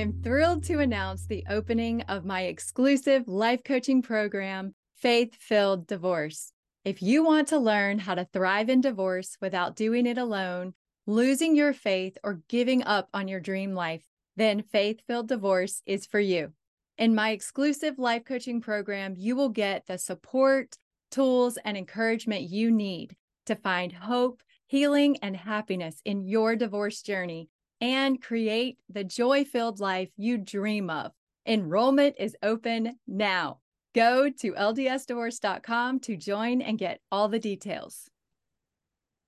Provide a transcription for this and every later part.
I am thrilled to announce the opening of my exclusive life coaching program, Faith Filled Divorce. If you want to learn how to thrive in divorce without doing it alone, losing your faith, or giving up on your dream life, then Faith Filled Divorce is for you. In my exclusive life coaching program, you will get the support, tools, and encouragement you need to find hope, healing, and happiness in your divorce journey and create the joy filled life you dream of. Enrollment is open now. Go to ldsdivorce.com to join and get all the details.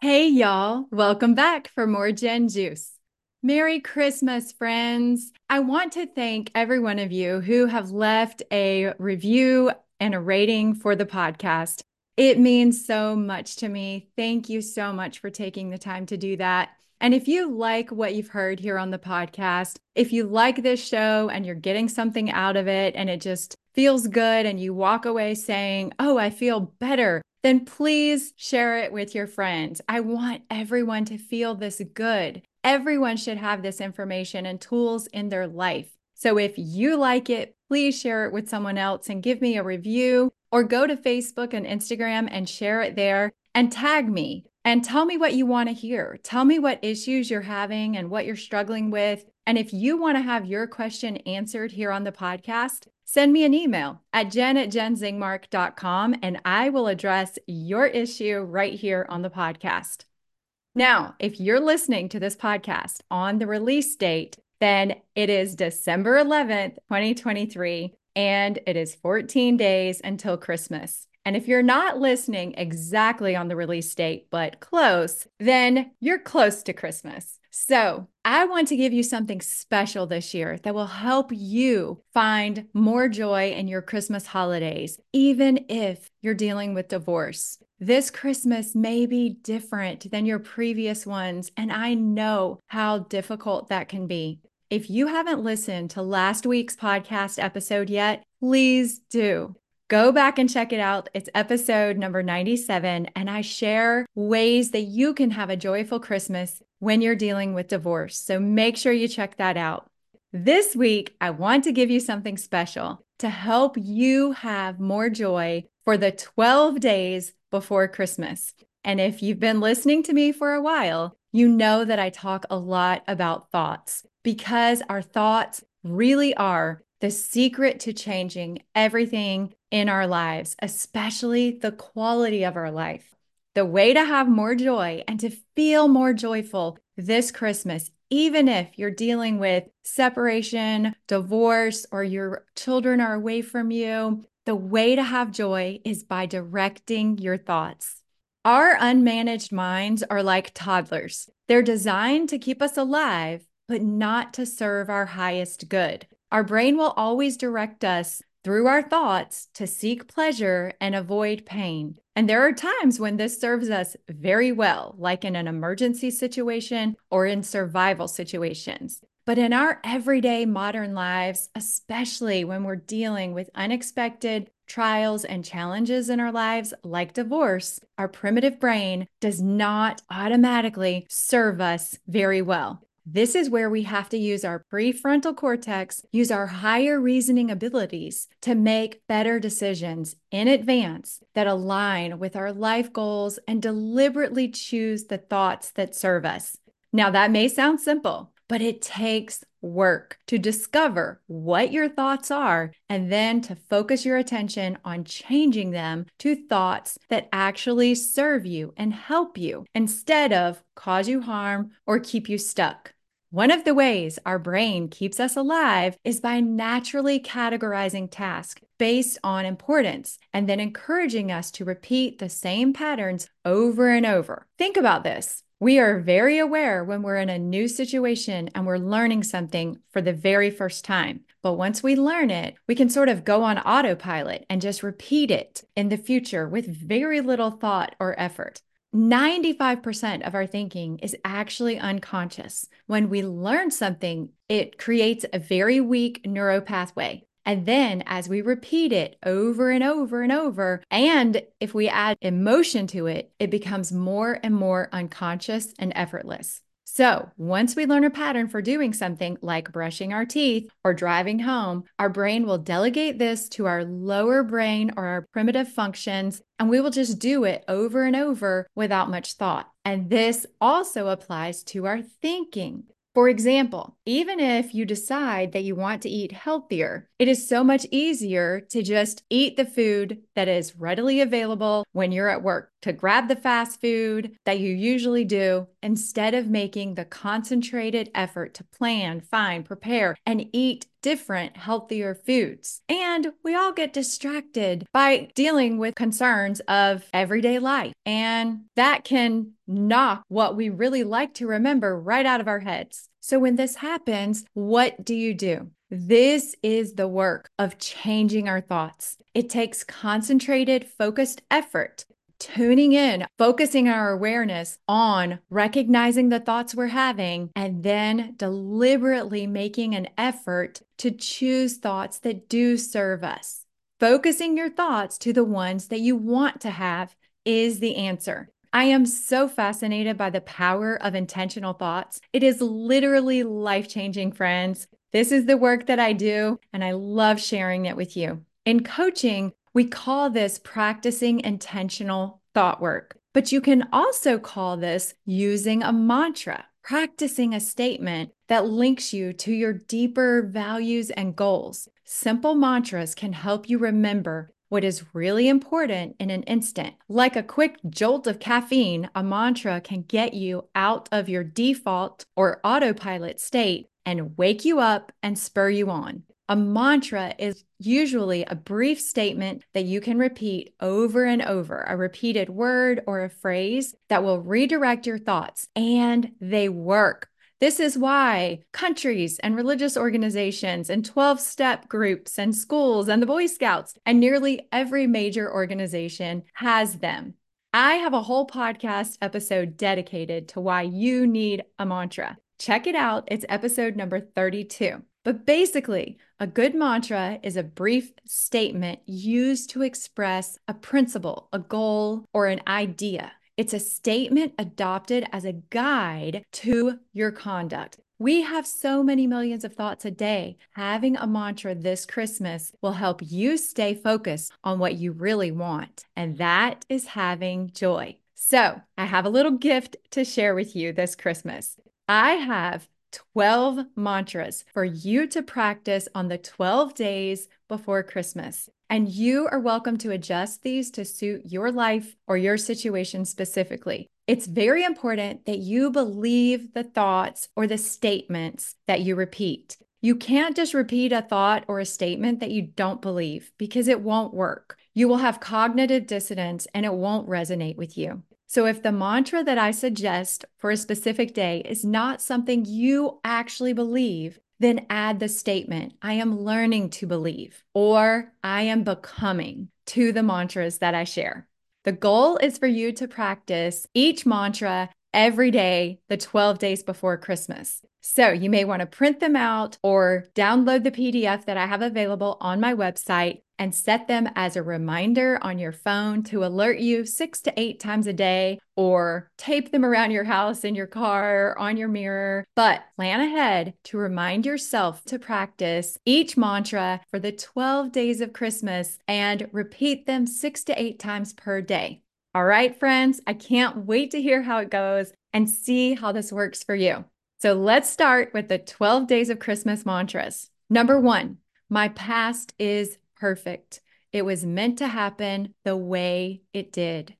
Hey, y'all, welcome back for more Jen Juice. Merry Christmas, friends. I want to thank every one of you who have left a review and a rating for the podcast. It means so much to me. Thank you so much for taking the time to do that. And if you like what you've heard here on the podcast, if you like this show and you're getting something out of it and it just feels good and you walk away saying, Oh, I feel better, then please share it with your friends. I want everyone to feel this good. Everyone should have this information and tools in their life. So if you like it, please share it with someone else and give me a review or go to Facebook and Instagram and share it there and tag me and tell me what you want to hear. Tell me what issues you're having and what you're struggling with. And if you want to have your question answered here on the podcast, send me an email at jen at jenzingmark.com and I will address your issue right here on the podcast. Now, if you're listening to this podcast on the release date, then it is December 11th, 2023, and it is 14 days until Christmas. And if you're not listening exactly on the release date, but close, then you're close to Christmas. So I want to give you something special this year that will help you find more joy in your Christmas holidays, even if you're dealing with divorce. This Christmas may be different than your previous ones, and I know how difficult that can be. If you haven't listened to last week's podcast episode yet, please do. Go back and check it out. It's episode number 97, and I share ways that you can have a joyful Christmas when you're dealing with divorce. So make sure you check that out. This week, I want to give you something special to help you have more joy for the 12 days before Christmas. And if you've been listening to me for a while, you know that I talk a lot about thoughts because our thoughts really are the secret to changing everything in our lives, especially the quality of our life. The way to have more joy and to feel more joyful this Christmas, even if you're dealing with separation, divorce, or your children are away from you, the way to have joy is by directing your thoughts. Our unmanaged minds are like toddlers. They're designed to keep us alive, but not to serve our highest good. Our brain will always direct us through our thoughts to seek pleasure and avoid pain. And there are times when this serves us very well, like in an emergency situation or in survival situations. But in our everyday modern lives, especially when we're dealing with unexpected trials and challenges in our lives, like divorce, our primitive brain does not automatically serve us very well. This is where we have to use our prefrontal cortex, use our higher reasoning abilities to make better decisions in advance that align with our life goals and deliberately choose the thoughts that serve us. Now, that may sound simple, but it takes work to discover what your thoughts are and then to focus your attention on changing them to thoughts that actually serve you and help you instead of cause you harm or keep you stuck. One of the ways our brain keeps us alive is by naturally categorizing tasks based on importance and then encouraging us to repeat the same patterns over and over. Think about this. We are very aware when we're in a new situation and we're learning something for the very first time. But once we learn it, we can sort of go on autopilot and just repeat it in the future with very little thought or effort. 95% of our thinking is actually unconscious. When we learn something, it creates a very weak neuropathway. And then as we repeat it over and over and over, and if we add emotion to it, it becomes more and more unconscious and effortless. So, once we learn a pattern for doing something like brushing our teeth or driving home, our brain will delegate this to our lower brain or our primitive functions, and we will just do it over and over without much thought. And this also applies to our thinking. For example, even if you decide that you want to eat healthier, it is so much easier to just eat the food that is readily available when you're at work, to grab the fast food that you usually do instead of making the concentrated effort to plan, find, prepare, and eat different, healthier foods. And we all get distracted by dealing with concerns of everyday life. And that can knock what we really like to remember right out of our heads. So when this happens, what do you do? This is the work of changing our thoughts. It takes concentrated, focused effort tuning in, focusing our awareness on recognizing the thoughts we're having, and then deliberately making an effort to choose thoughts that do serve us. Focusing your thoughts to the ones that you want to have is the answer. I am so fascinated by the power of intentional thoughts. It is literally life changing, friends. This is the work that I do, and I love sharing it with you. In coaching, we call this practicing intentional thought work, but you can also call this using a mantra, practicing a statement that links you to your deeper values and goals. Simple mantras can help you remember what is really important in an instant. Like a quick jolt of caffeine, a mantra can get you out of your default or autopilot state and wake you up and spur you on. A mantra is usually a brief statement that you can repeat over and over, a repeated word or a phrase that will redirect your thoughts, and they work. This is why countries and religious organizations and 12 step groups and schools and the Boy Scouts and nearly every major organization has them. I have a whole podcast episode dedicated to why you need a mantra. Check it out. It's episode number 32. But basically, a good mantra is a brief statement used to express a principle, a goal, or an idea. It's a statement adopted as a guide to your conduct. We have so many millions of thoughts a day. Having a mantra this Christmas will help you stay focused on what you really want, and that is having joy. So, I have a little gift to share with you this Christmas. I have 12 mantras for you to practice on the 12 days before Christmas. And you are welcome to adjust these to suit your life or your situation specifically. It's very important that you believe the thoughts or the statements that you repeat. You can't just repeat a thought or a statement that you don't believe because it won't work. You will have cognitive dissonance and it won't resonate with you. So, if the mantra that I suggest for a specific day is not something you actually believe, then add the statement, I am learning to believe, or I am becoming to the mantras that I share. The goal is for you to practice each mantra every day, the 12 days before Christmas. So you may want to print them out or download the PDF that I have available on my website and set them as a reminder on your phone to alert you six to eight times a day, or tape them around your house, in your car, on your mirror. But plan ahead to remind yourself to practice each mantra for the 12 days of Christmas and repeat them six to eight times per day. All right, friends, I can't wait to hear how it goes and see how this works for you. So let's start with the 12 days of Christmas mantras. Number one, my past is perfect. It was meant to happen the way it did.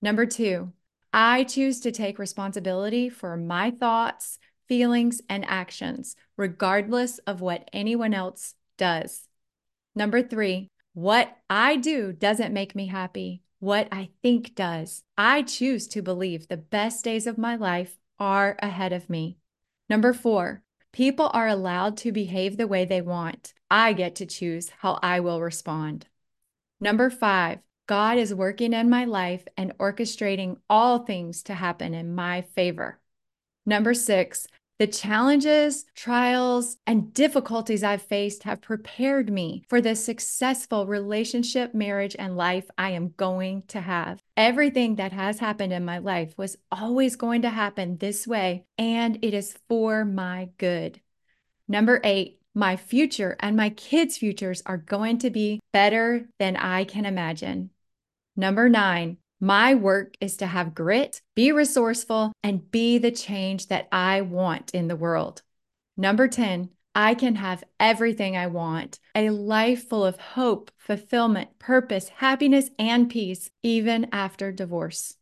Number two, I choose to take responsibility for my thoughts, feelings, and actions, regardless of what anyone else does. Number three, what I do doesn't make me happy. what I think does. I choose to believe the best days of my life are ahead of me. Number four, people are allowed to behave the way they want. I get to choose how I will respond. Number five, God is working in my life and orchestrating all things to happen in my favor. Number six, the challenges, trials, and difficulties I've faced have prepared me for the successful relationship, marriage, and life I am going to have. Everything that has happened in my life was always going to happen this way, and it is for my good. Number eight, my future and my kids' futures are going to be better than I can imagine. Number nine, my work is to have grit, be resourceful, and be the change that I want in the world. Number 10, I can have everything I want a life full of hope, fulfillment, purpose, happiness, and peace, even after divorce.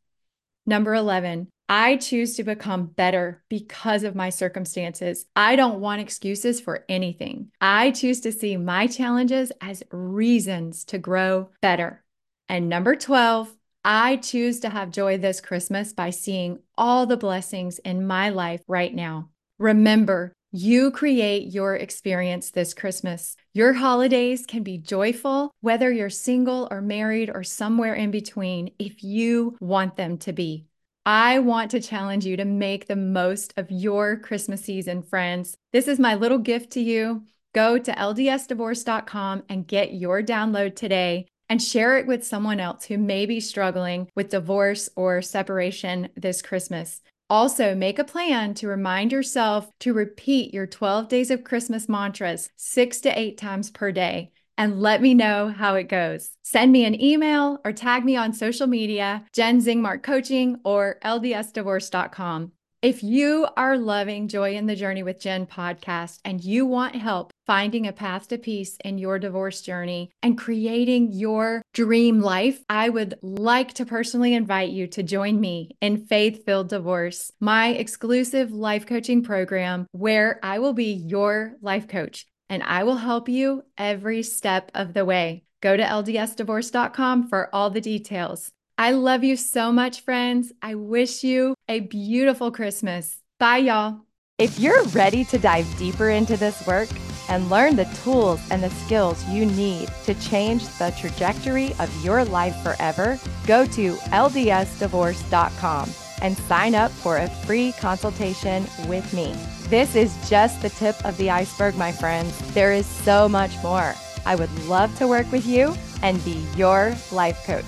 Number 11, I choose to become better because of my circumstances. I don't want excuses for anything. I choose to see my challenges as reasons to grow better. And number 12, I choose to have joy this Christmas by seeing all the blessings in my life right now. Remember, you create your experience this Christmas. Your holidays can be joyful, whether you're single or married or somewhere in between, if you want them to be. I want to challenge you to make the most of your Christmas season, friends. This is my little gift to you. Go to ldsdivorce.com and get your download today and share it with someone else who may be struggling with divorce or separation this Christmas. Also, make a plan to remind yourself to repeat your 12 days of Christmas mantras six to eight times per day and let me know how it goes. Send me an email or tag me on social media, Jen Zingmark Coaching or ldsdivorce.com. If you are loving Joy in the Journey with Jen podcast and you want help finding a path to peace in your divorce journey and creating your dream life, I would like to personally invite you to join me in Faith Filled Divorce, my exclusive life coaching program where I will be your life coach and I will help you every step of the way. Go to ldsdivorce.com for all the details. I love you so much, friends. I wish you a beautiful Christmas. Bye, y'all. If you're ready to dive deeper into this work and learn the tools and the skills you need to change the trajectory of your life forever, go to ldsdivorce.com and sign up for a free consultation with me. This is just the tip of the iceberg, my friends. There is so much more. I would love to work with you and be your life coach.